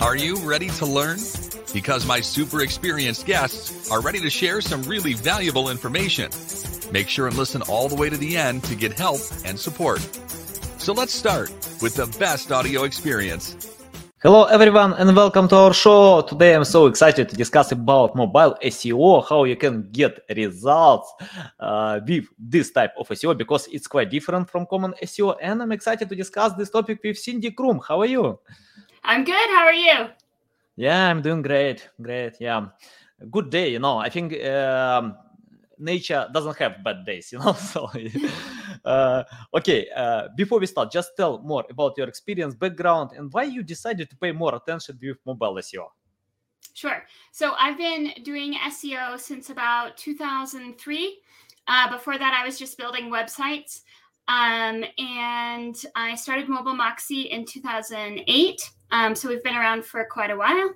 Are you ready to learn? Because my super experienced guests are ready to share some really valuable information. Make sure and listen all the way to the end to get help and support. So let's start with the best audio experience. Hello everyone and welcome to our show. Today I'm so excited to discuss about mobile SEO, how you can get results uh, with this type of SEO because it's quite different from common SEO. And I'm excited to discuss this topic with Cindy Krum. How are you? I'm good. How are you? Yeah, I'm doing great. Great. Yeah. Good day. You know, I think um, nature doesn't have bad days, you know. so, uh, okay, uh, before we start, just tell more about your experience, background, and why you decided to pay more attention with mobile SEO. Sure. So I've been doing SEO since about 2003. Uh, before that, I was just building websites. Um, and I started Mobile Moxie in 2008. Um, so we've been around for quite a while.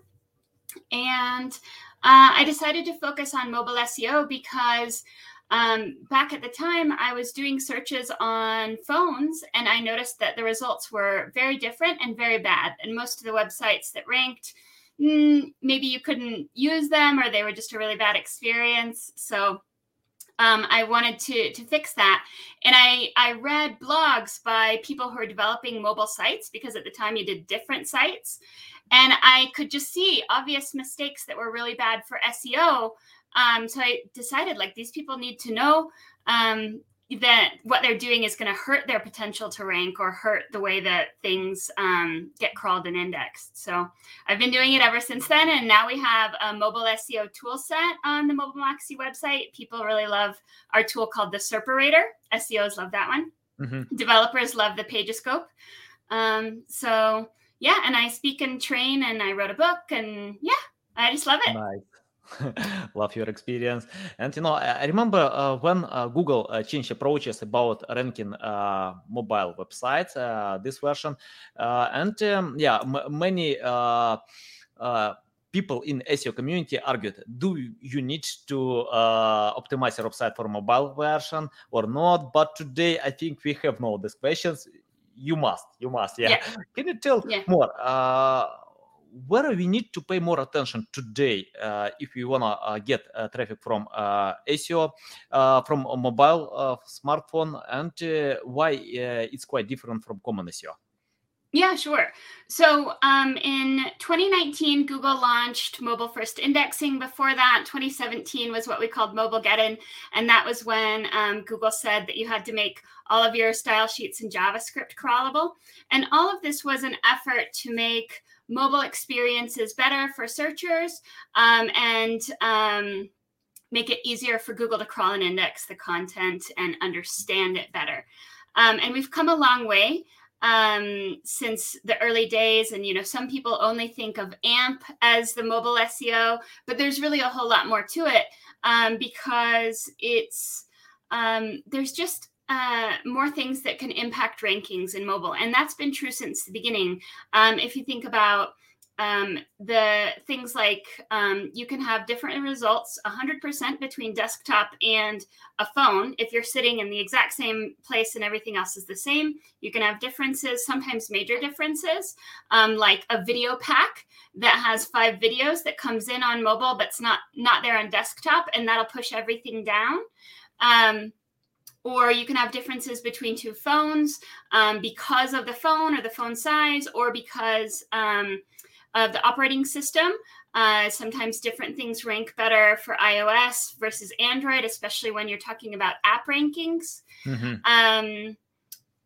And uh, I decided to focus on mobile SEO because um, back at the time, I was doing searches on phones and I noticed that the results were very different and very bad. And most of the websites that ranked, mm, maybe you couldn't use them or they were just a really bad experience. So um, I wanted to to fix that, and I I read blogs by people who are developing mobile sites because at the time you did different sites, and I could just see obvious mistakes that were really bad for SEO. Um, so I decided like these people need to know um, that what they're doing is going to hurt their potential to rank or hurt the way that things um, get crawled and indexed. So I've been doing it ever since then. And now we have a mobile SEO tool set on the Mobile Moxie website. People really love our tool called the Serperator. SEOs love that one. Mm-hmm. Developers love the Pagescope. Um, so yeah, and I speak and train and I wrote a book and yeah, I just love it. Nice. love your experience and you know i remember uh, when uh, google uh, changed approaches about ranking uh, mobile websites uh, this version uh, and um, yeah m- many people in SEO community argued, do you need to optimize your website for mobile version or not? But today, I think we have no these questions. You must, you must, yeah. yeah. Can you tell yeah. more? Where we need to pay more attention today uh, if we want to uh, get uh, traffic from uh, SEO, uh, from a mobile uh, smartphone, and why it's quite different from common SEO? Yeah, sure. So um, in 2019, Google launched mobile first indexing. Before that, 2017 was what we called Mobilegeddon. And that was when um, Google said that you had to make all of your style sheets in JavaScript crawlable. And all of this was an effort to make mobile experience is better for searchers um, and um, make it easier for Google to crawl and index the content and understand it better. Um, and we've come a long way um, since the early days. And, you know, some people only think of AMP as the mobile SEO, but there's really a whole lot more to it um, because it's, um, there's just uh, more things that can impact rankings in mobile. And that's been true since the beginning. Um, if you think about um, the things like um, you can have different results 100% between desktop and a phone. If you're sitting in the exact same place and everything else is the same, you can have differences, sometimes major differences, um, like a video pack that has five videos that comes in on mobile but's not not there on desktop, and that'll push everything down. Or you can have differences between two phones um, because of the phone or the phone size or because um, of the operating system uh, sometimes different things rank better for ios versus android especially when you're talking about app rankings mm-hmm. um,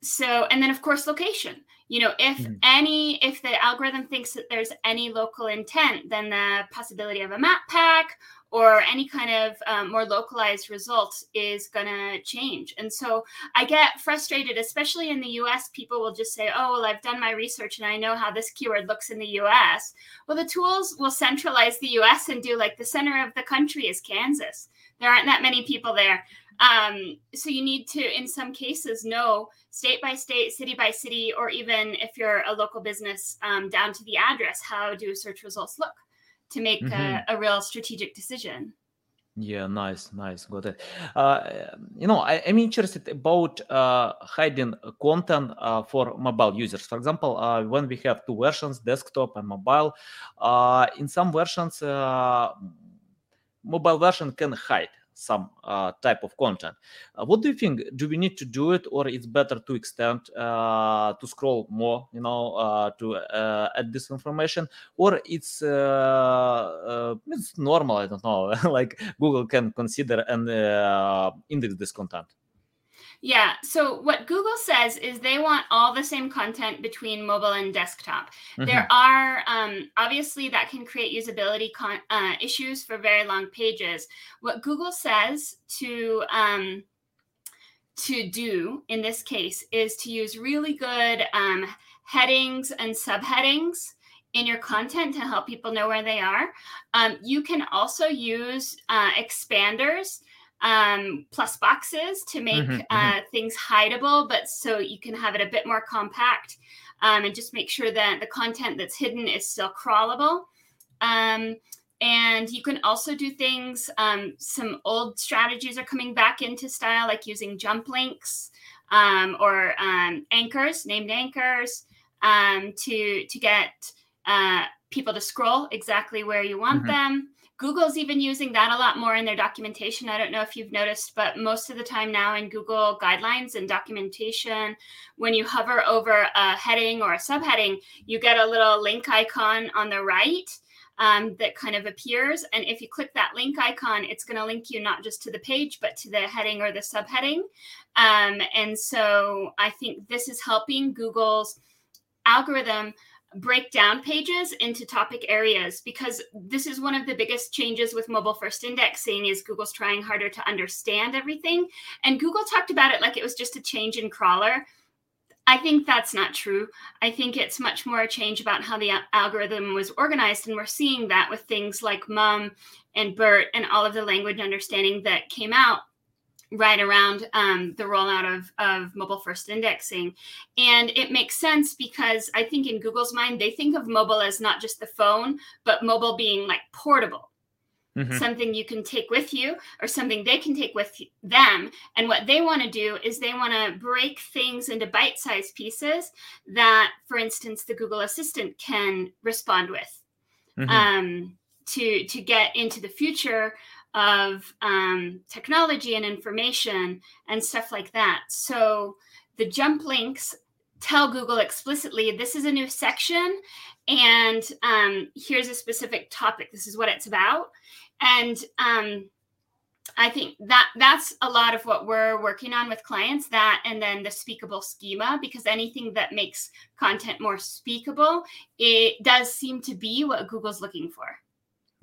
so and then of course location you know if mm-hmm. any if the algorithm thinks that there's any local intent then the possibility of a map pack or any kind of um, more localized result is going to change. And so I get frustrated, especially in the US. People will just say, oh, well, I've done my research and I know how this keyword looks in the US. Well, the tools will centralize the US and do like the center of the country is Kansas. There aren't that many people there. Um, so you need to, in some cases, know state by state, city by city, or even if you're a local business, um, down to the address, how do search results look? To make mm-hmm. a, a, real strategic decision. Yeah, nice, nice, got it. Uh, you know, I, am interested about uh, hiding content uh, for mobile users. For example, uh, when we have two versions, desktop and mobile, uh, in some versions, uh, mobile version can hide some uh, type of content. Uh, what do you think? Do we need to do it, or it's better to extend uh, to scroll more, you know, uh, to uh, add this information, or it's uh, it's normal? I don't know. like Google can consider and index this content. Yeah. So what Google says is they want all the same content between mobile and desktop. Mm-hmm. There are um, obviously that can create usability con- uh, issues for very long pages. What Google says to um, to do in this case is to use really good um, headings and subheadings in your content to help people know where they are. Um, you can also use uh, expanders um, plus boxes to make mm-hmm, uh, mm-hmm. things hideable, but so you can have it a bit more compact um, and just make sure that the content that's hidden is still crawlable. Um, and you can also do things, um, some old strategies are coming back into style, like using jump links um, or um, anchors, named anchors, to, to get uh, people to scroll exactly where you want mm-hmm. them. Google's even using that a lot more in their documentation. I don't know if you've noticed, but most of the time now in Google guidelines and documentation, when you hover over a heading or a subheading, you get a little link icon on the right. Um, that kind of appears. And if you click that link icon, it's going to link you not just to the page, but to the heading or the subheading. Um, and so I think this is helping Google's algorithm break down pages into topic areas because this is one of the biggest changes with mobile first indexing is google's trying harder to understand everything. And google talked about it like it was just a change in crawler. I think that's not true. I think it's much more a change about how the algorithm was organized and we're seeing that with things like mum and bert and all of the language understanding that came out right around um, the rollout of, of mobile first indexing. And it makes sense because I think in Google's mind, they think of mobile as not just the phone, but mobile being like portable. Mm-hmm. Something you can take with you, or something they can take with them. And what they want to do is they want to break things into bite sized pieces that, for instance, the Google Assistant can respond with. Mm-hmm. Um, to to get into the future of um, technology and information and stuff like that. So the jump links tell Google explicitly this is a new section and um, here's a specific topic. This is what it's about. And um, I think that that's a lot of what we're working on with clients that and then the speakable schema because anything that makes content more speakable it does seem to be what Google's looking for.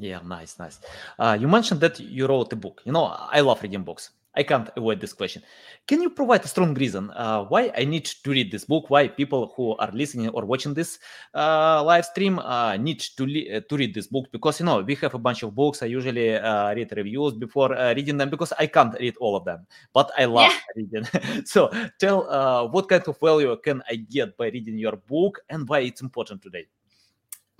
Yeah, nice, nice. Uh, you mentioned that you wrote a book. You know, I love reading books. I can't avoid this question. Can you provide a strong reason uh, why I need to read this book? Why people who are listening or watching this uh, live stream uh, need to li- uh, to read this book? Because you know we have a bunch of books. I usually uh, read reviews before uh, reading them because I can't read all of them, but I love yeah. reading. so tell what kind of value can I get by reading your book and why it's important today.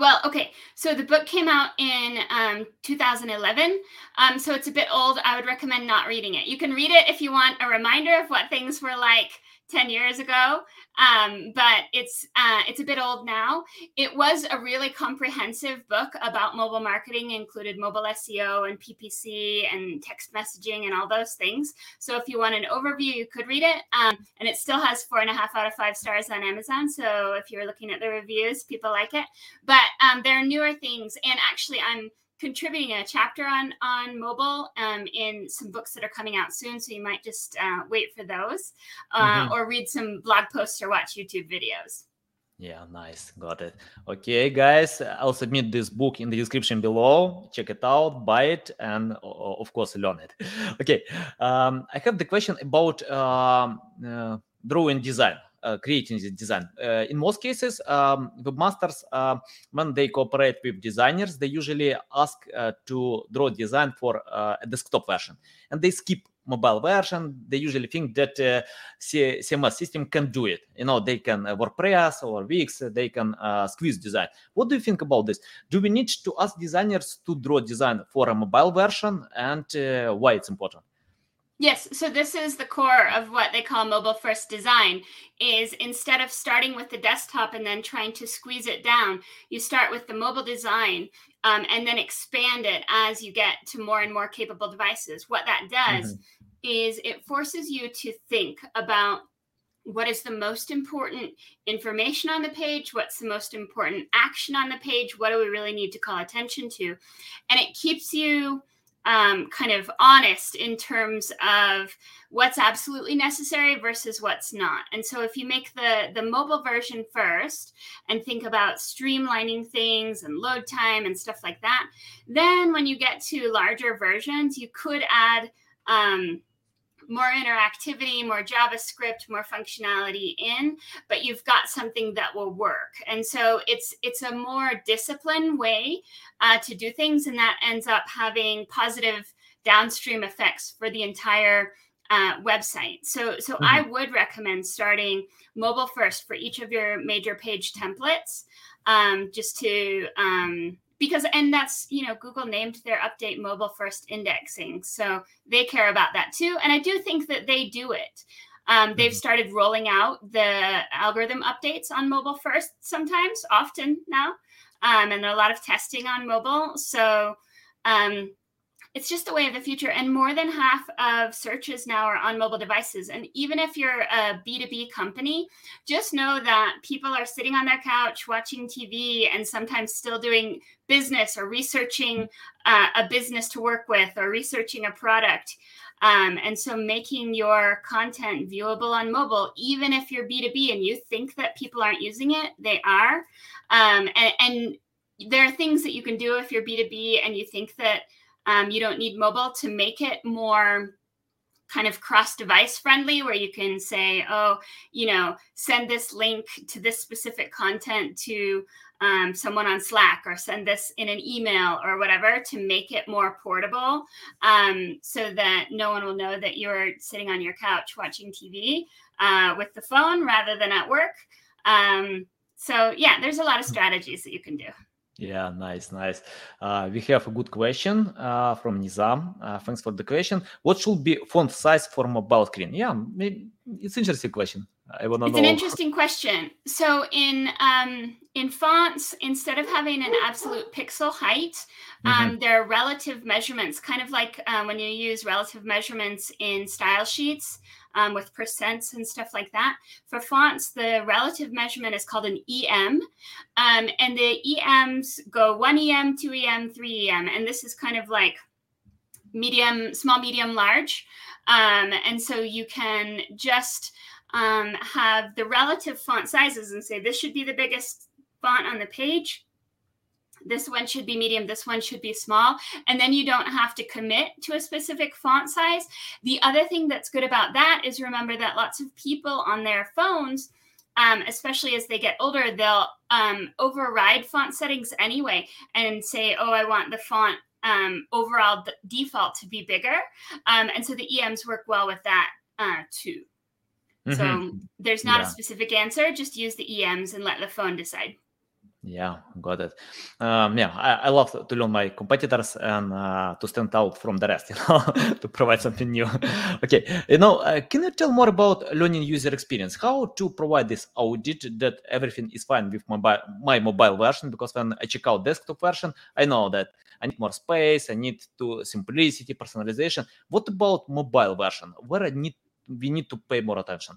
Well, okay. So the book came out in um, 2011. Um, so it's a bit old. I would recommend not reading it. You can read it if you want a reminder of what things were like 10 years ago um, but it's uh, it's a bit old now. It was a really comprehensive book about mobile marketing included mobile seo and ppc and text messaging and all those things. So if you want an overview you could read it um, and it still has four and a half out of five stars on amazon. So if you're looking at the reviews people like it. But um, there are newer things. And actually i'm contributing a chapter on on mobile um, in some books that are coming out soon. So you might just uh, wait for those, uh, mm-hmm. or read some blog posts or watch YouTube videos. Yeah, nice. Got it. Okay, guys, I'll submit this book in the description below. Check it out, buy it, and of course, learn it. Okay, um, I have the question about um, uh, drawing design creating the design. Uh, in most cases, um, webmasters, uh, when they cooperate with designers, they usually ask to draw design for a desktop version, and they skip mobile version, they usually think that uh, CMS system can do it. You know, they can uh, WordPress or Wix, they can uh, squeeze design. What do you think about this? Do we need to ask designers to draw design for a mobile version, and uh, why it's important? Yes, so this is the core of what they call mobile first design is instead of starting with the desktop and then trying to squeeze it down, you start with the mobile design um, and then expand it as you get to more and more capable devices. What that does mm-hmm. is it forces you to think about what is the most important information on the page what's the most important action on the page what do we really need to call attention to and it keeps you um, kind of honest in terms of what's absolutely necessary versus what's not. And so if you make the the mobile version first and think about streamlining things and load time and stuff like that, then when you get to larger versions, you could add um, more interactivity, more JavaScript, more functionality in, but you've got something that will work. And so it's it's a more disciplined way uh, to do things, and that ends up having positive downstream effects for the entire uh, website. So so mm-hmm. I would recommend starting mobile first for each of your major page templates, um, just to um, because and that's you know google named their update mobile first indexing so they care about that too and i do think that they do it um, they've mm-hmm. started rolling out the algorithm updates on mobile first sometimes often now um, and a lot of testing on mobile so um, it's just the way of the future. And more than half of searches now are on mobile devices. And even if you're a B2B company, just know that people are sitting on their couch watching TV and sometimes still doing business or researching uh, a business to work with or researching a product. Um, and so making your content viewable on mobile, even if you're B2B and you think that people aren't using it, they are. Um, and, and there are things that you can do if you're B2B and you think that um, you don't need mobile to make it more kind of cross device friendly where you can say oh you know send this link to this specific content to um, someone on slack or send this in an email or whatever to make it more portable um, so that no one will know that you're sitting on your couch watching tv uh, with the phone rather than at work. Um, so yeah there's a lot of strategies that you can do yeah, nice, nice. Uh, we have a good question uh, from Nizam. Uh, thanks for the question. What should be font size for mobile screen? Yeah, it's interesting question. I want to know. It's an interesting question. So in um, in fonts, instead of having an absolute pixel height, um, mm-hmm. there are relative measurements, kind of like um, when you use relative measurements in style sheets um, with percents and stuff like that. For fonts, the relative measurement is called an EM. Um, and the EMs go 1 EM, 2 EM, 3 EM. And this is kind of like medium, small, medium, large. Um, and so you can just um, have the relative font sizes and say this should be the biggest font on the page this one should be medium, this one should be small. And then you don't have to commit to a specific font size. The other thing that's good about that is remember that lots of people on their phones, um, especially as they get older, they'll um, override font settings anyway and say, oh, I want the font um, overall d- default to be bigger. Um, and so the EMs work well with that uh, too. Mm-hmm. So there's not yeah. a specific answer, just use the EMs and let the phone decide. Yeah, got it. Um, yeah, I, I, love to learn my competitors and uh, to stand out from the rest, you know, to provide something new. okay, you know, uh, can you tell more about learning user experience? How to provide this audit that everything is fine with mobile, my mobile version? Because when I check out desktop version, I know that I need more space, I need to simplicity, personalization. What about mobile version? Where I need we need to pay more attention?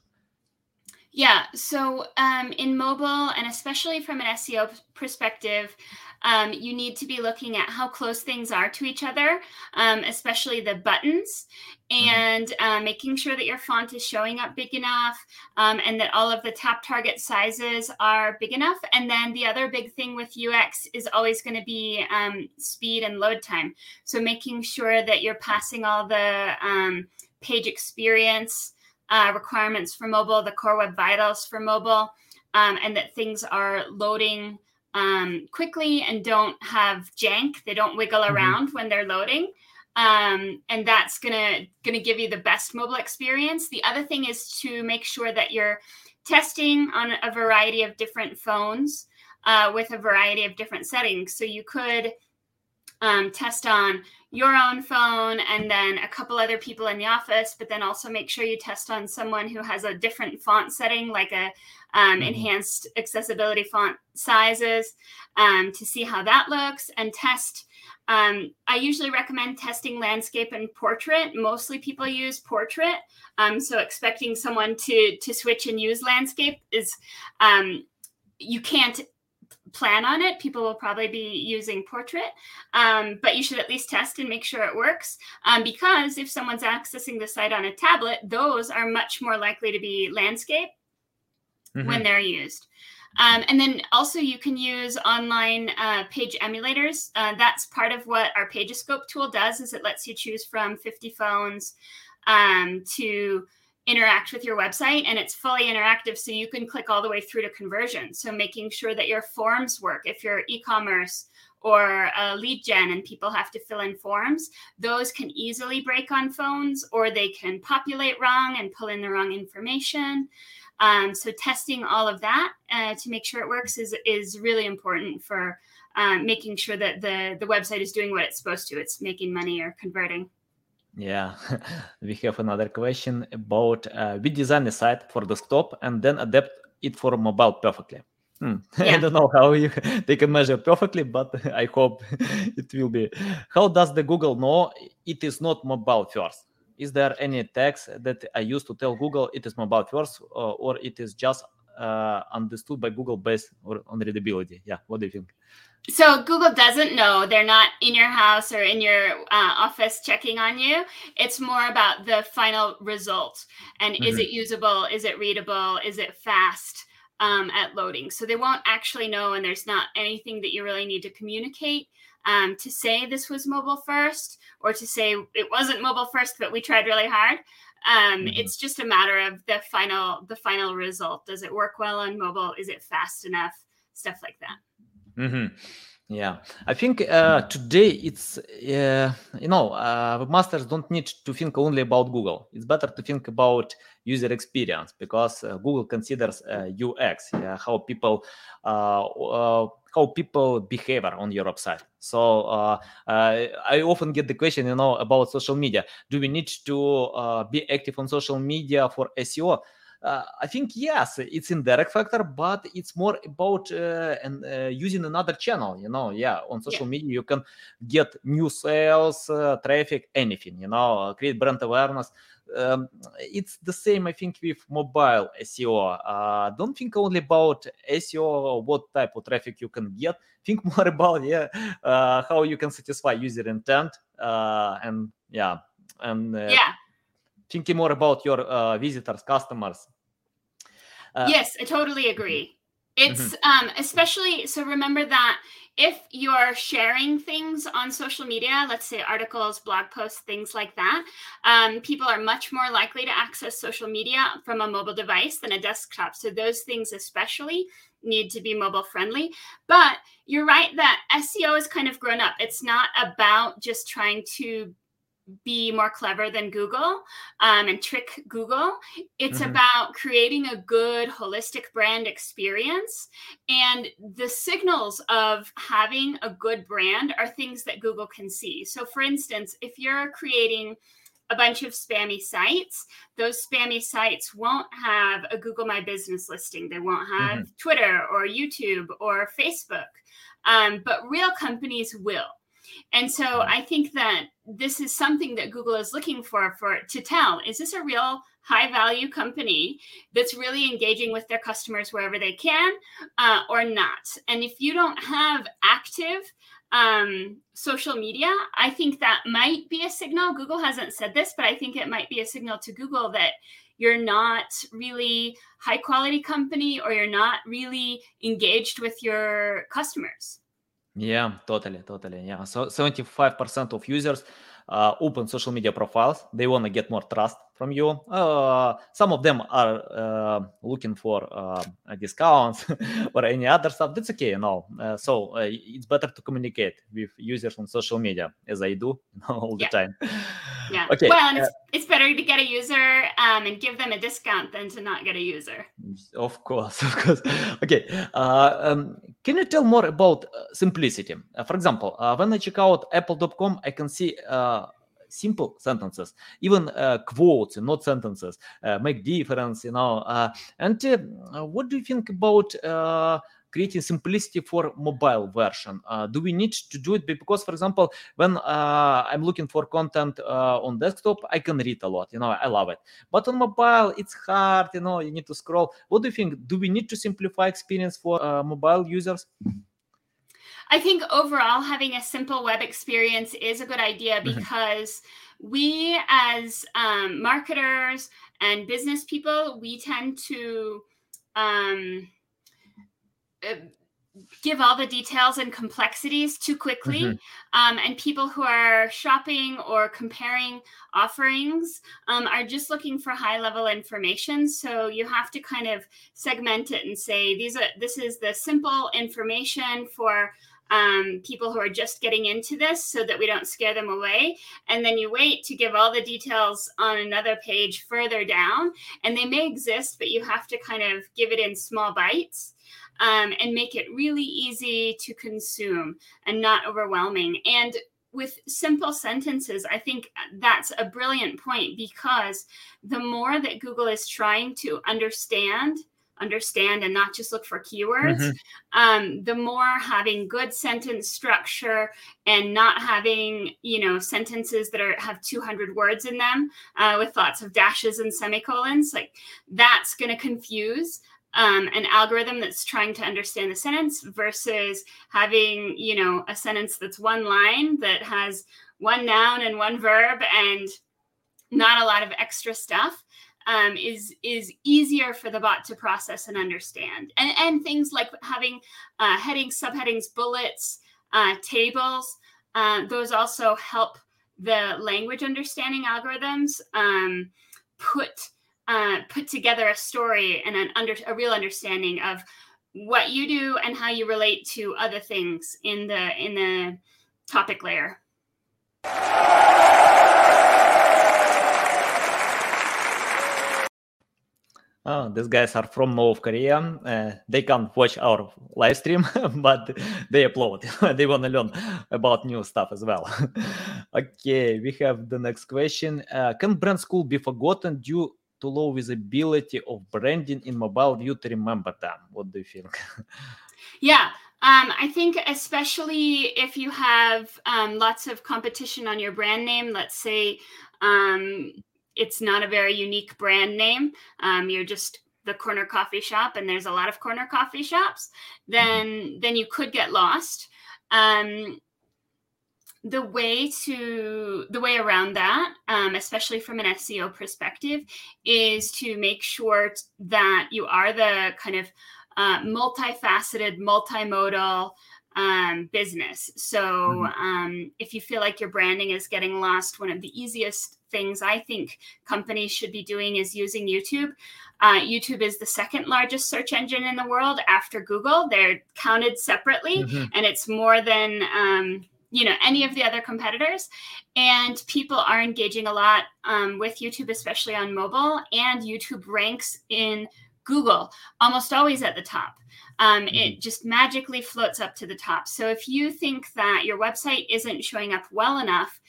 Yeah. So um, in mobile, and especially from an SEO perspective, um, you need to be looking at how close things are to each other, um, especially the buttons, mm-hmm. and uh, making sure that your font is showing up big enough um, and that all of the tap target sizes are big enough. And then the other big thing with UX is always going to be um, speed and load time. So making sure that you're passing all the um, page experience uh, requirements for mobile, the Core Web Vitals for mobile, um, and that things are loading um, quickly and don't have jank. They don't wiggle mm-hmm. around when they're loading. um, and that's gonna gonna give you the best mobile experience. The other thing is to make sure that you're testing on a variety of different phones uh, with a variety of different settings. So you could um, test on your own phone and then a couple other people in the office, but then also make sure you test on someone who has a different font setting, like a um, mm-hmm. enhanced accessibility font sizes, um, to see how that looks and test. Um, I usually recommend testing landscape and portrait. Mostly people use portrait, um, so expecting someone to to switch and use landscape is um, you can't plan on it. People will probably be using portrait, um, but you should at least test and make sure it works. Um, because if someone's accessing the site on a tablet, those are much more likely to be landscape mm-hmm. when they're used. Um, and then also you can use online uh, page emulators. Uh, that's part of what our Pagescope tool does is it lets you choose from 50 phones um, to interact with your website and it's fully interactive so you can click all the way through to conversion. So making sure that your forms work if you're e-commerce or lead gen and people have to fill in forms those can easily break on phones or they can populate wrong and pull in the wrong information. Um, so testing all of that uh, to make sure it works is is really important for um, making sure that the the website is doing what it's supposed to. It's making money or converting yeah, we have another question about uh, we design a site for desktop and then adapt it for mobile perfectly. Hmm. Yeah. I don't know how you, they can measure perfectly, but I hope it will be. How does the Google know it is not mobile first? Is there any text that I use to tell Google it is mobile first, or, or it is just uh, understood by Google based on readability? Yeah, what do you think? So google doesn't know they're not in your house or in your uh, office checking on you. It's more about the final result and mm-hmm. is it usable? Is it readable? Is it fast um, at loading? So they won't actually know and there's not anything that you really need to communicate um, to say this was mobile first or to say it wasn't mobile first but we tried really hard. Um, mm-hmm. it's just a matter of the final the final result. Does it work well on mobile? Is it fast enough? Stuff like that Mm-hmm. Yeah, I think uh, today it's uh, you know uh, webmasters don't need to think only about Google. It's better to think about user experience because uh, Google considers UX, uh, yeah, how people uh, how people behave on your website. So I often get the question, you know, about social media. Do we need to be active on social media for SEO? Uh, I think yes, it's indirect factor, but it's more about uh, and uh, using another channel. You know, yeah, on social yeah. media you can get new sales, uh, traffic, anything. You know, uh, create brand awareness. Um, it's the same, I think, with mobile SEO. Uh, don't think only about SEO, what type of traffic you can get. Think more about yeah, how you can satisfy user intent, and yeah, and yeah thinking more about your uh, visitors, customers, uh, yes, I totally agree. It's mm-hmm. um, especially so remember that if you're sharing things on social media, let's say articles, blog posts, things like that, um, people are much more likely to access social media from a mobile device than a desktop. So those things, especially, need to be mobile friendly. But you're right that SEO has kind of grown up. It's not about just trying to be more clever than Google um, and trick Google. It's mm-hmm. about creating a good holistic brand experience. And the signals of having a good brand are things that Google can see. So, for instance, if you're creating a bunch of spammy sites, those spammy sites won't have a Google My Business listing. They won't have mm-hmm. Twitter or YouTube or Facebook. Um, but real companies will. And so I think that this is something that Google is looking for for to tell is this a real high value company that's really engaging with their customers wherever they can uh, or not? And if you don't have active um, social media i think that might be a signal. Google hasn't said this but i think it might be a signal to google that you're not really high quality company or you're not really engaged with your customers yeah, totally, totally. Yeah. So 75% of users uh, open social media profiles. They want to get more trust from you. Uh, some of them are uh, looking for uh, discounts or any other stuff. That's okay, you know. Uh, so uh, it's better to communicate with users on social media, as I do all the Yeah. time. Yeah. Okay. Well, and it's, it's better to get a user um, and give them a discount than to not get a user. Of course, of course. Okay. Uh, um, can you tell more about uh, simplicity? Uh, for example, uh, when I check out apple.com, I can see uh, simple sentences, even uh, quotes, not sentences, uh, make difference, you know. Uh, and uh, uh, what do you think about uh, creating simplicity for mobile version? Uh, do we need to do it? Because, for example, when uh, I'm looking for content uh, on desktop, I can read a lot, you know, I love it. But on mobile, it's hard, you know, you need to scroll. What do you think? Do we need to simplify experience for uh, mobile users? I think overall having a simple web experience is a good idea Mhm. because we as um, marketers and business people we tend to um, give all the details and complexities too quickly Mhm. um, and people who are shopping or comparing offerings um, are just looking for high level information so you have to kind of segment it and say these are this is the simple information for um, people who are just getting into this so that we don't scare them away. And then you wait to give all the details on another page further down. And they may exist, but you have to kind of give it in small bites um, and make it really easy to consume and not overwhelming. And with simple sentences, I think that's a brilliant point because the more that Google is trying to understand understand and not just look for keywords Mhm. um, the more having good sentence structure and not having you know sentences that are have 200 words in them uh, with lots of dashes and semicolons like that's going to confuse um, an algorithm that's trying to understand the sentence versus having you know a sentence that's one line that has one noun and one verb and not a lot of extra stuff um, is is easier for the bot to process and understand. And and things like having uh, headings, subheadings, bullets, uh, tables. Uh, those also help the language understanding algorithms um, put uh, put together a story and an under a real understanding of what you do and how you relate to other things in the in the topic layer. Oh, these guys are from North Korea. Uh, they can't watch our live stream, but they upload. they want to learn about new stuff as well. okay, we have the next question. Uh, can brand school be forgotten due to low visibility of branding in mobile view to remember them? What do you think? Yeah, um, I think especially if you have um, lots of competition on your brand name, let's say um, it's not a very unique brand name, um, you're just the corner coffee shop, and there's a lot of corner coffee shops, then then you could get lost. Um, the way to the way around that um, especially from an seo perspective is to make sure that you are the kind of uh, multifaceted multimodal um, business so Mhm. um, if you feel like your branding is getting lost one of the easiest things i think companies should be doing is using youtube uh, youtube is the second largest search engine in the world after google they're counted separately Mhm. and it's more than um, you know any of the other competitors. And people are engaging a lot um, with youtube especially on mobile and youtube ranks in google almost always at the top. Um, it just magically floats up to the top. So if you think that your website isn't showing up well enough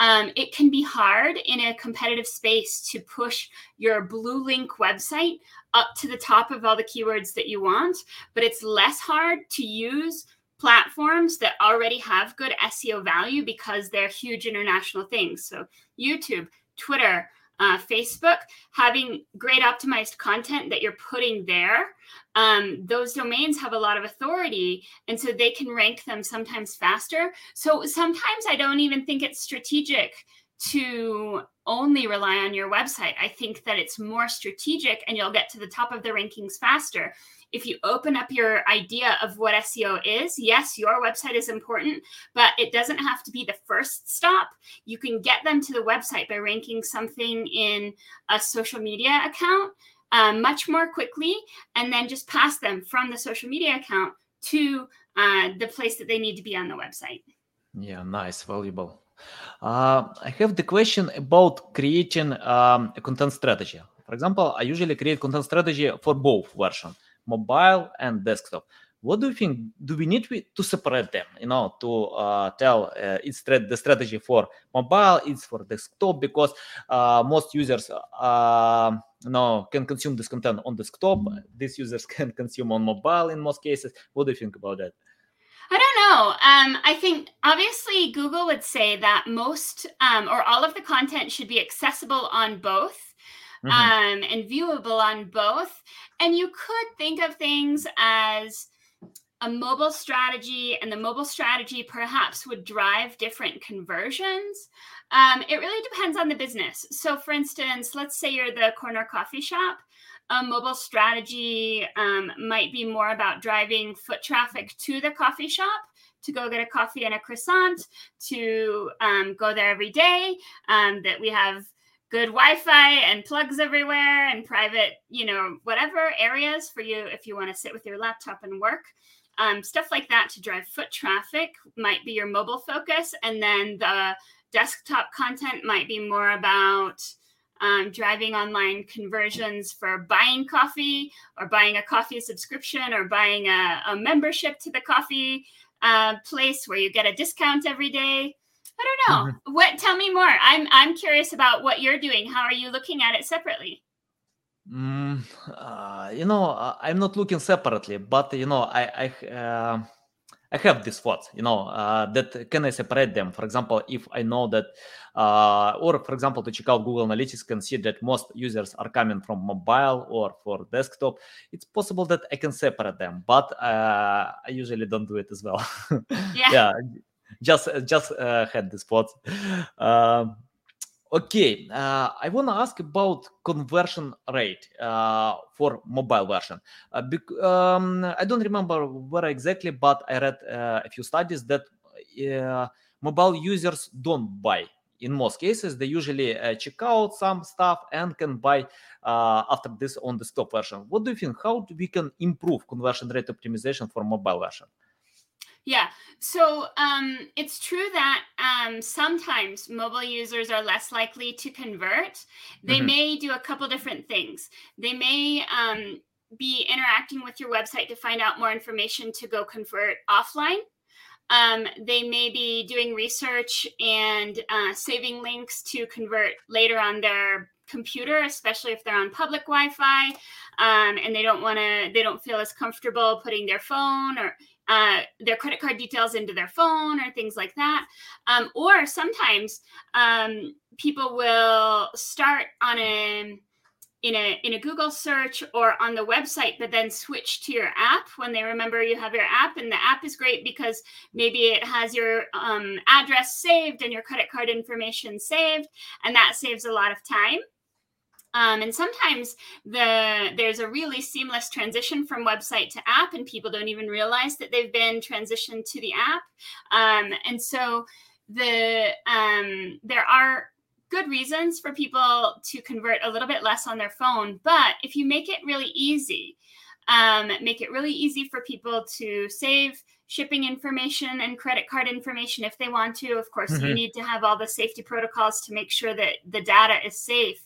um, it can be hard in a competitive space to push your blue link website up to the top of all the keywords that you want but it's less hard to use platforms that already have good SEO value because they're huge international things. So, YouTube, Twitter, uh, Facebook, having great optimized content that you're putting there, um, those domains have a lot of authority. And so they can rank them sometimes faster. So, sometimes I don't even think it's strategic to only rely on your website. I think that it's more strategic and you'll get to the top of the rankings faster if you open up your idea of what SEO is, yes, your website is important, but it doesn't have to be the first stop. You can get them to the website by ranking something in a social media account um, much more quickly and then just pass them from the social media account to uh, the place that they need to be on the website. Yeah, nice, valuable. Uh, I have the question about creating um, a content strategy. For example, I usually create content strategy for both version, mobile and desktop. What do you think? Do we need to separate them? You know, to uh, tell uh, it's the strategy for mobile, it's for desktop because uh, most users, uh, you know, can consume this content on desktop. These users can consume on mobile in most cases. What do you think about that? I don't know. Um, I think obviously Google would say that most um, or all of the content should be accessible on both. Mm-hmm. Um, and viewable on both. And you could think of things as a mobile strategy, and the mobile strategy perhaps would drive different conversions. Um, it really depends on the business. So, for instance, let's say you're the corner coffee shop a mobile strategy um, might be more about driving foot traffic to the coffee shop to go get a coffee and a croissant, to um, go there every day, um, that we have good Wi-Fi and plugs everywhere and private, you know, whatever areas for you if you want to sit with your laptop and work. Um, stuff like that to drive foot traffic might be your mobile focus, and then the desktop content might be more about um, driving online conversions for buying coffee or buying a coffee subscription or buying a, a membership to the coffee uh, place where you get a discount every day. I don't know. Mm-hmm. What? Tell me more. I'm I'm curious about what you're doing. How are you looking at it separately? Mm, uh, you know, uh, I'm not looking separately, but you know, I I. Uh I have these thoughts, you know, uh, that can I separate them? For example, if I know that, uh, or for example, to check out Google Analytics, can see that most users are coming from mobile or for desktop. It's possible that I can separate them, but uh, I usually don't do it as well. Yeah, yeah just just uh, had the spot. Um, Okay, uh, I want to ask about conversion rate uh, for mobile version. Uh, bec- um, I don't remember where exactly, but I read uh, a few studies that uh, mobile users don't buy. In most cases, they usually uh, check out some stuff and can buy after this on desktop version. What do you think? How we can improve conversion rate optimization for mobile version? Yeah. So um, it's true that um, sometimes mobile users are less likely to convert. They mm-hmm. may do a couple different things. They may um, be interacting with your website to find out more information to go convert offline. Um, they may be doing research and uh, saving links to convert later on their computer, especially if they're on public Wi-Fi, um, and they don't want to, they don't feel as comfortable putting their phone or uh, their credit card details into their phone or things like that. Um, or sometimes um, people will start on a in a in a Google search or on the website, but then switch to your app when they remember you have your app. And the app is great because maybe it has your um, address saved and your credit card information saved, and that saves a lot of time. Um, and sometimes the there's a really seamless transition from website to app, and people don't even realize that they've been transitioned to the app. Um, and so the um, there are good reasons for people to convert a little bit less on their phone, but if you make it really easy, um, make it really easy for people to save shipping information and credit card information if they want to. Of course, mm-hmm. you need to have all the safety protocols to make sure that the data is safe.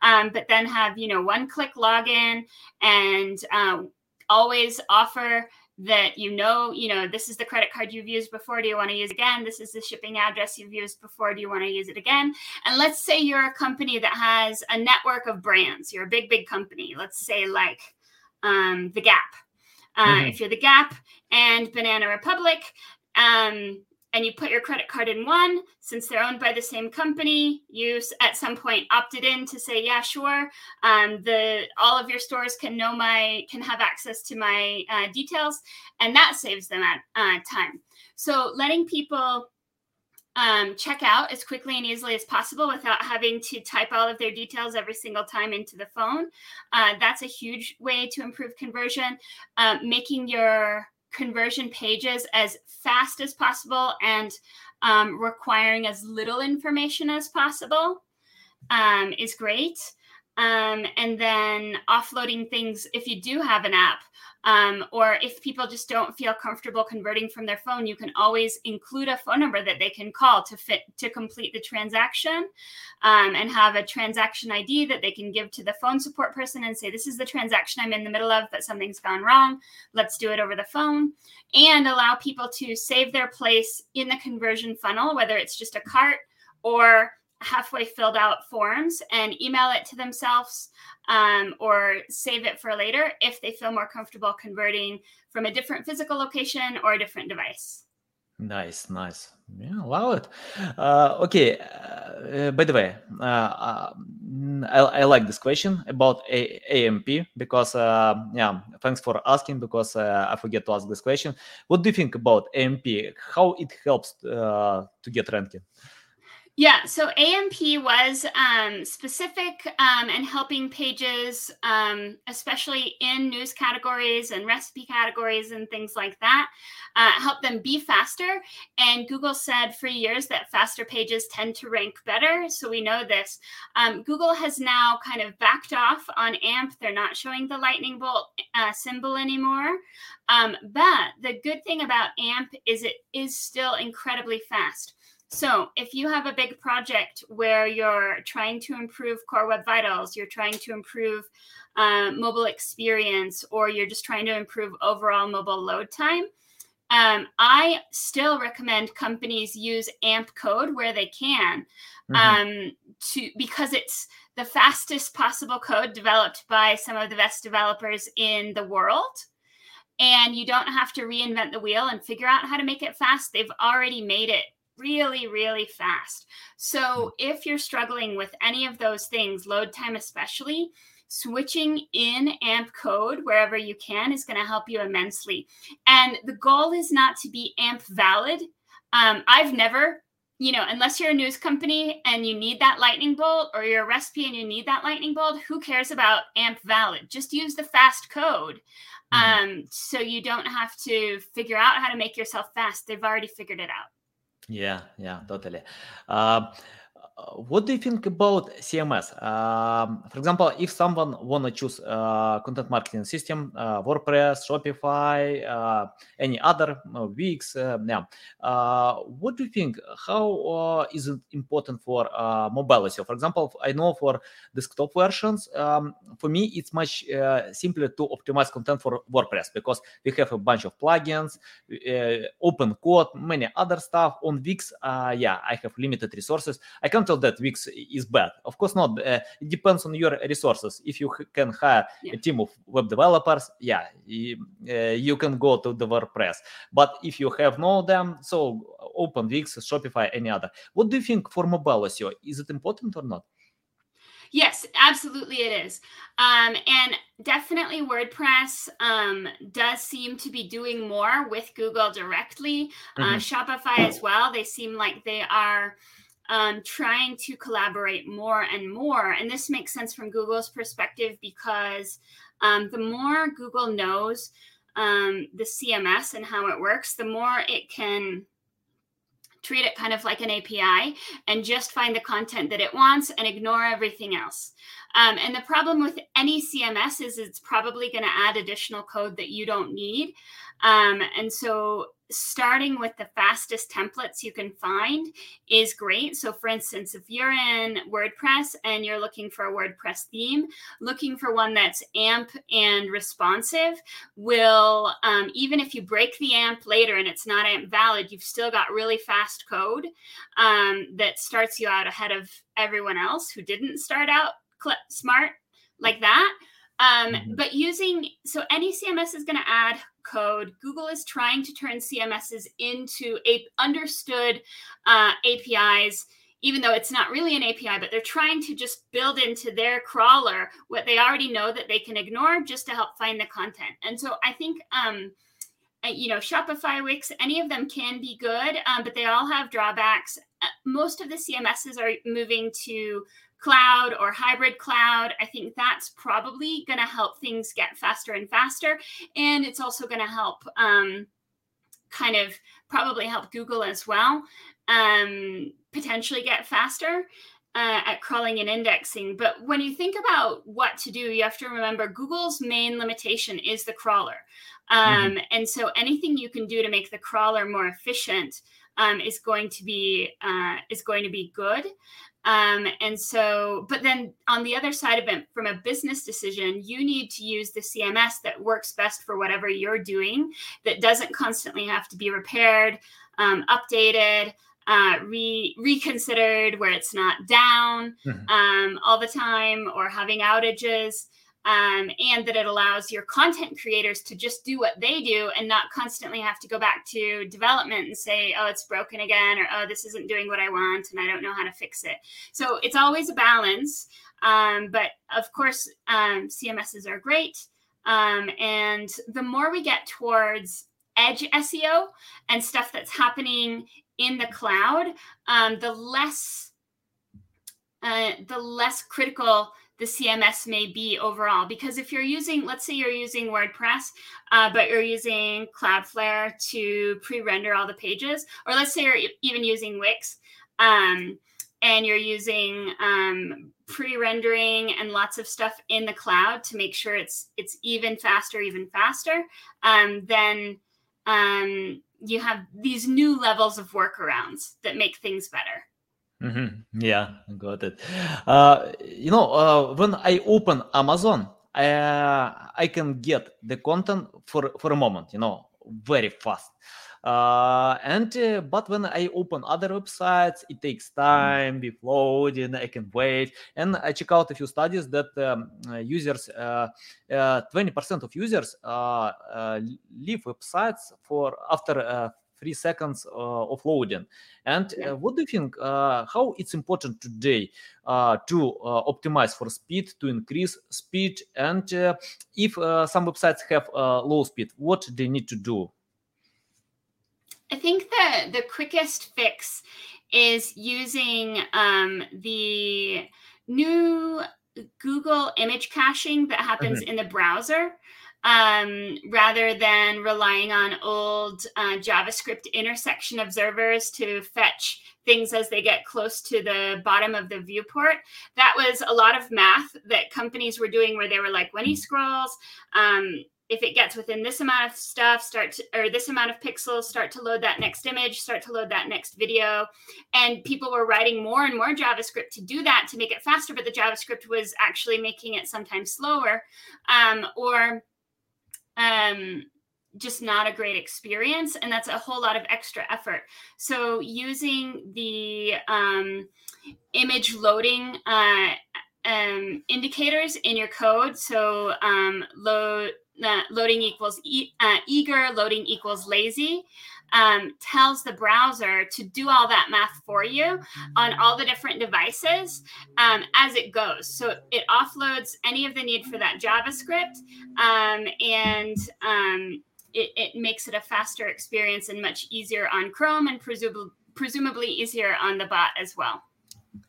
Um, but then have you know one click login and um, always offer that you know you know this is the credit card you've used before. Do you want to use again? This is the shipping address you've used before. Do you want to use it again? And let's say you're a company that has a network of brands. You're a big big company. Let's say like um, the gap uh, mm-hmm. If you're the Gap and Banana Republic, um, and you put your credit card in one, since they're owned by the same company, you at some point opted in to say, yeah, sure. Um, the all of your stores can know my can have access to my uh, details, and that saves them at uh, time. So letting people um, check out as quickly and easily as possible without having to type all of their details every single time into the phone. Uh, that's a huge way to improve conversion. Uh, making your conversion pages as fast as possible and um, requiring as little information as possible um, is great. Um, and then offloading things if you do have an app um, or if people just don't feel comfortable converting from their phone, you can always include a phone number that they can call to fit to complete the transaction, um, and have a transaction ID that they can give to the phone support person and say, "This is the transaction I'm in the middle of, but something's gone wrong. Let's do it over the phone." And allow people to save their place in the conversion funnel, whether it's just a cart or halfway filled out forms and email it to themselves um, or save it for later if they feel more comfortable converting from a different physical location or a different device. Nice, nice. Yeah, love it. Uh, okay. Uh, by the way, uh, I, I, like this question about a- AMP because, uh, yeah, thanks for asking because uh, I forget to ask this question. What do you think about AMP? How it helps uh, to get ranking? Yeah, so AMP was um, specific um, and helping pages, um, especially in news categories and recipe categories and things like that, uh, help them be faster. And Google said for years that faster pages tend to rank better. So we know this. Um, Google has now kind of backed off on AMP. They're not showing the lightning bolt uh, symbol anymore. Um, but the good thing about AMP is it is still incredibly fast. So, if you have a big project where you're trying to improve Core Web Vitals, you're trying to improve uh, mobile experience, or you're just trying to improve overall mobile load time, um, I still recommend companies use AMP code where they can, mm-hmm. um, to because it's the fastest possible code developed by some of the best developers in the world. And you don't have to reinvent the wheel and figure out how to make it fast. They've already made it really, really fast. So hmm. if you're struggling with any of those things, load time especially, switching in AMP code wherever you can is going to help you immensely. And the goal is not to be AMP valid. Um, I've never, you know, unless you're a news company and you need that lightning bolt or you're a recipe and you need that lightning bolt, who cares about AMP valid? Just use the fast code. Mm-hmm. Um, so you don't have to figure out how to make yourself fast. They've already figured it out. Yeah, yeah, totally. Uh, what do you think about CMS? Um, for example, if someone wanna choose uh, content marketing system, uh, WordPress, Shopify, uh, any other Wix, yeah, what do you think? How is it important for mobile For example, I know for desktop versions, um, for me it's much simpler to optimize content for WordPress because we have a bunch of plugins, open code, many other stuff. On Wix, yeah, I have limited resources. I can tell that Wix is bad. Of course not. Uh, it depends on your resources. If you can hire yeah. a team of web developers, yeah, you, uh, you can go to the WordPress. But if you have no them, so open Wix, Shopify, any other. What do you think for mobile SEO? Is it important or not? Yes, absolutely it is. Um, and definitely WordPress um, does seem to be doing more with Google directly. Uh, mm-hmm. Uh, Shopify as well. They seem like they are um, trying to collaborate more and more. And this makes sense from Google's perspective because um, the more Google knows um, the CMS and how it works, the more it can treat it kind of like an API and just find the content that it wants and ignore everything else. Um, and the problem with any CMS is it's probably going to add additional code that you don't need. Um, and so starting with the fastest templates you can find is great. So, for instance, if you're in WordPress and you're looking for a WordPress theme, looking for one that's AMP and responsive will, um, even if you break the AMP later and it's not AMP valid, you've still got really fast code um, that starts you out ahead of everyone else who didn't start out cl- smart like that. Um, mm-hmm. But using so any CMS is going to add code. Google is trying to turn CMSs into a understood uh, APIs, even though it's not really an API. But they're trying to just build into their crawler what they already know that they can ignore, just to help find the content. And so I think um, you know, Shopify, Wix, any of them can be good, um, but they all have drawbacks. Uh, most of the CMSs are moving to cloud or hybrid cloud. I think that's probably going to help things get faster and faster. And it's also going to help um, kind of probably help Google as well um, potentially get faster. Uh, at crawling and indexing. But when you think about what to do, you have to remember Google's main limitation is the crawler. Um, mm-hmm. And so anything you can do to make the crawler more efficient um, is going to be uh, is going to be good. Um, and so, but then on the other side of it, from a business decision, you need to use the CMS that works best for whatever you're doing, that doesn't constantly have to be repaired, um, updated, uh, re- reconsidered, where it's not down mm-hmm. um, all the time or having outages um, and that it allows your content creators to just do what they do and not constantly have to go back to development and say, oh, it's broken again, or oh, this isn't doing what I want, and I don't know how to fix it. So it's always a balance. Um, but of course, um, CMSs are great. Um, and the more we get towards edge SEO and stuff that's happening in the cloud, um, the less uh, the less critical the CMS may be overall. Because if you're using, let's say you're using WordPress, uh, but you're using Cloudflare to pre-render all the pages, or let's say you're even using Wix, um, and you're using um, pre-rendering and lots of stuff in the cloud to make sure it's it's even faster, even faster, um, then um, you have these new levels of workarounds that make things better. Mm-hmm. Yeah, got it. Uh, you know, uh, when I open Amazon, I, uh, I can get the content for for a moment. You know, very fast. Uh, and uh, but when I open other websites, it takes mm. time with loading. I can wait, and I check out a few studies that um, users, uh, uh, twenty percent of users uh, uh, leave websites for after three seconds uh, of loading. And uh, what do you think? Uh, how it's important today to optimize for speed, to increase speed, and if some websites have low speed, what they need to do? I think the the quickest fix is using um, the new Google image caching that happens mm-hmm. in the browser um, rather than relying on old uh, JavaScript intersection observers to fetch things as they get close to the bottom of the viewport. That was a lot of math that companies were doing where they were like, when he scrolls, um, if it gets within this amount of stuff, start to, or this amount of pixels, start to load that next image, start to load that next video. And people were writing more and more JavaScript to do that to make it faster, but the JavaScript was actually making it sometimes slower. Um, or um, just not a great experience. And that's a whole lot of extra effort. So using the um, image loading uh, um, indicators in your code. So um, load, uh, loading equals e- uh, eager, loading equals lazy um, tells the browser to do all that math for you on all the different devices um, as it goes. So it offloads any of the need for that JavaScript um, and um, it, it, makes it a faster experience and much easier on Chrome and presumably presumably easier on the bot as well.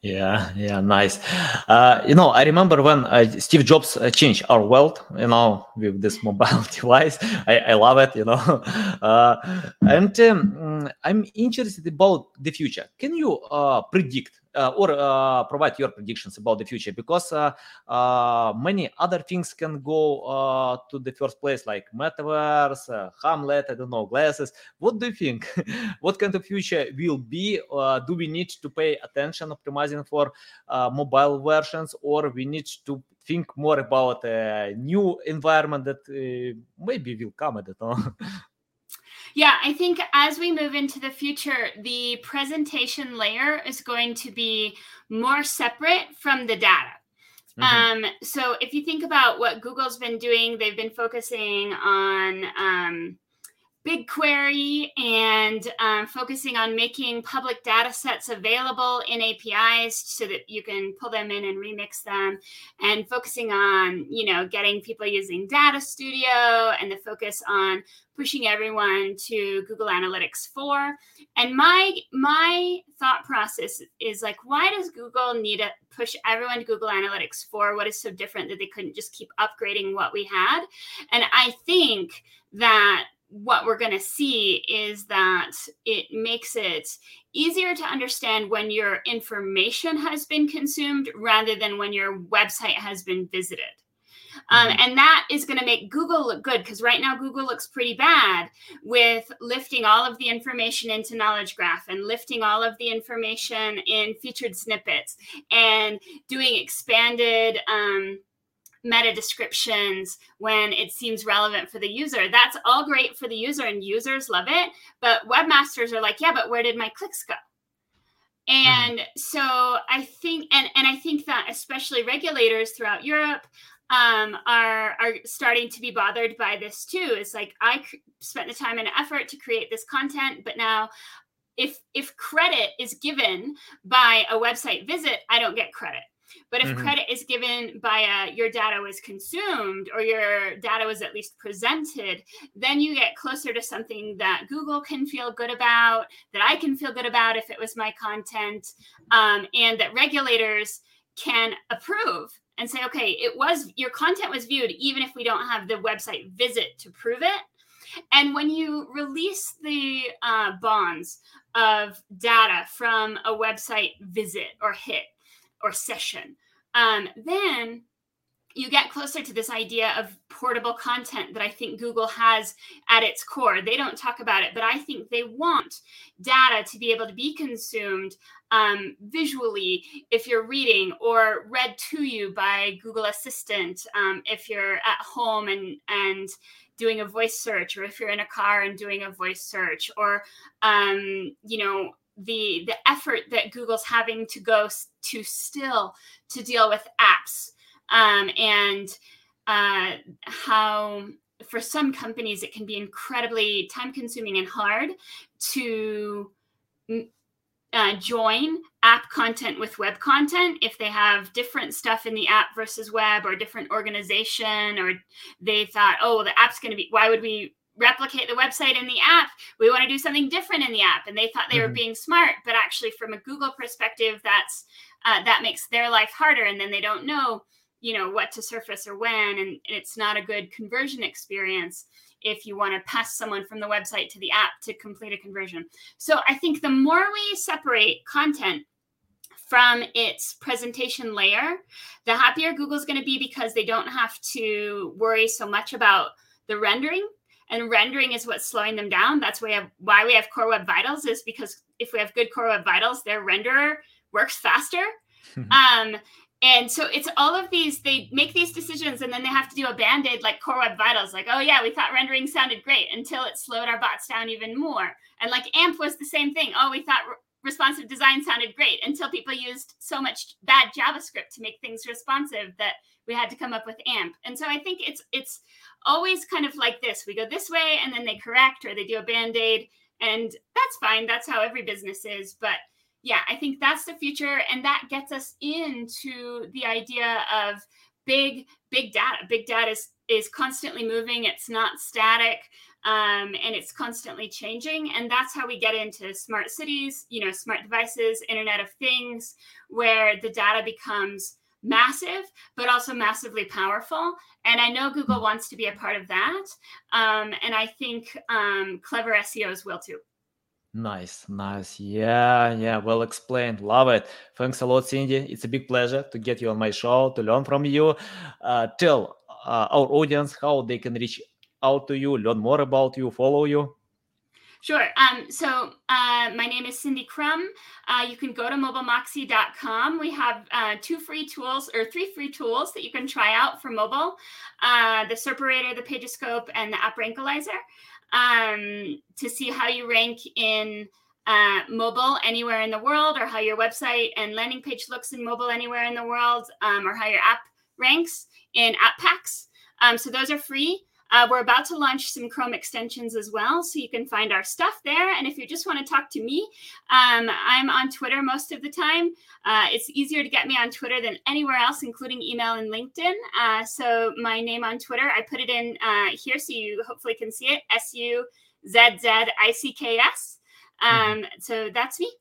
Yeah, yeah, nice. Uh, you know, I remember when uh, Steve Jobs uh, changed our world. You know, with this mobile device, I, I love it. You know, uh, and um, I'm interested about the future. Can you uh, predict uh, or uh, provide your predictions about the future because uh, many other things can go to the first place like metaverse hamlet i don't know glasses what do you think what kind of future will be do we need to pay attention optimizing for mobile versions or we need to think more about a new environment that maybe will come. I don't know. Yeah, I think as we move into the future, the presentation layer is going to be more separate from the data. Mm-hmm. Um, so if you think about what Google's been doing, they've been focusing on um, BigQuery and um, focusing on making public data sets available in APIs so that you can pull them in and remix them, and focusing on you know getting people using Data Studio and the focus on pushing everyone to Google Analytics 4. And my my thought process is like, why does Google need to push everyone to Google Analytics 4? What is so different that they couldn't just keep upgrading what we had? And I think that what we're going to see is that it makes it easier to understand when your information has been consumed rather than when your website has been visited. Um, mm-hmm. and that is going to make Google look good because right now Google looks pretty bad with lifting all of the information into Knowledge Graph and lifting all of the information in featured snippets and doing expanded. Um, meta descriptions when it seems relevant for the user. That's all great for the user and users love it. But webmasters are like, yeah, but where did my clicks go? And mm-hmm. so I think, and, and I think that especially regulators throughout Europe um, are are starting to be bothered by this too. It's like I spent the time and effort to create this content, but now if if credit is given by a website visit, I don't get credit. But if mm-hmm. credit is given by a, your data was consumed or your data was at least presented, then you get closer to something that Google can feel good about, that I can feel good about if it was my content, um, and that regulators can approve and say, okay, it was your content was viewed, even if we don't have the website visit to prove it. And when you release the uh, bonds of data from a website visit or hit, or session. Um, then you get closer to this idea of portable content that I think Google has at its core. They don't talk about it, but I think they want data to be able to be consumed um, visually if you're reading or read to you by Google Assistant um, if you're at home and and doing a voice search or if you're in a car and doing a voice search or um, you know the the effort that Google's having to go to still to deal with apps um, and uh, how for some companies it can be incredibly time consuming and hard to uh, join app content with web content if they have different stuff in the app versus web or different organization or they thought oh the app's going to be why would we replicate the website in the app. We want to do something different in the app. And they thought they mm-hmm. were being smart, but actually, from a Google perspective, that's uh, that makes their life harder. And then they don't know, you know, what to surface or when, and it's not a good conversion experience if you want to pass someone from the website to the app to complete a conversion. So I think the more we separate content from its presentation layer, the happier Google's going to be because they don't have to worry so much about the rendering and rendering is what's slowing them down. That's why we have, why we have Core Web Vitals is because if we have good Core Web Vitals, their renderer works faster. um, and so it's all of these, they make these decisions and then they have to do a band aid like Core Web Vitals, like, oh yeah, we thought rendering sounded great until it slowed our bots down even more. And like AMP was the same thing. Oh, we thought responsive design sounded great until people used so much bad JavaScript to make things responsive that we had to come up with AMP. And so I think it's it's always kind of like this. We go this way and then they correct or they do a band-aid and that's fine. That's how every business is, but yeah, I think that's the future and that gets us into the idea of big big data. Big data is is constantly moving. It's not static. Um, and it's constantly changing and that's how we get into smart cities you know smart devices internet of things where the data becomes massive, but also massively powerful. And I know Google wants to be a part of that. Um, and I think um, clever SEOs will too. Nice, nice. Yeah, yeah, well explained. Love it. Thanks a lot, Cindy. It's a big pleasure to get you on my show, to learn from you. Uh, tell uh, our audience how they can reach out to you, learn more about you, follow you. Sure. Um, so uh, my name is Cindy Krum. Uh, you can go to mobilemoxie.com. We have uh, two free tools or three free tools that you can try out for mobile uh, the Serperator, the Pagescope, and the App Rankalizer um, to see how you rank in uh, mobile anywhere in the world or how your website and landing page looks in mobile anywhere in the world um, or how your app ranks in app packs. Um, so those are free. Uh, we're about to launch some Chrome extensions as well, so you can find our stuff there. And if you just want to talk to me, um, I'm on Twitter most of the time. Uh, it's easier to get me on Twitter than anywhere else, including email and LinkedIn. Uh, so my name on Twitter, I put it in uh, here so you hopefully can see it S U Z Z I C K S. Mm-hmm. Um, so that's me.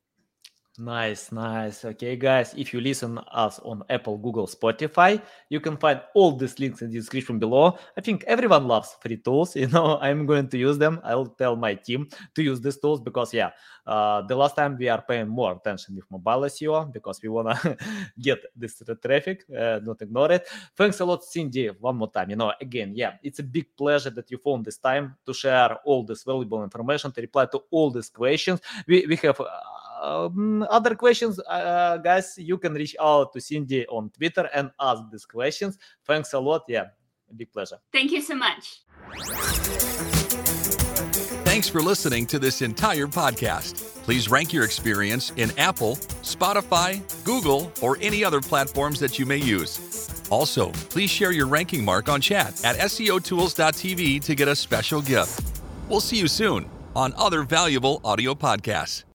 Nice, nice. Okay, guys, if you listen us on Apple, Google, Spotify, you can find all these links in the description below. I think everyone loves free tools. You know, I'm going to use them. I'll tell my team to use these tools because, yeah, uh, the last time we are paying more attention with mobile SEO because we wanna get this traffic, uh, not ignore it. Thanks a lot, Cindy, one more time. You know, again, yeah, it's a big pleasure that you found this time to share all this valuable information to reply to all these questions. We we have. Uh, um, other questions, uh, guys, you can reach out to Cindy on Twitter and ask these questions. Thanks a lot. Yeah, big pleasure. Thank you so much. Thanks for listening to this entire podcast. Please rank your experience in Apple, Spotify, Google, or any other platforms that you may use. Also, please share your ranking mark on chat at SEOtools.tv to get a special gift. We'll see you soon on other valuable audio podcasts.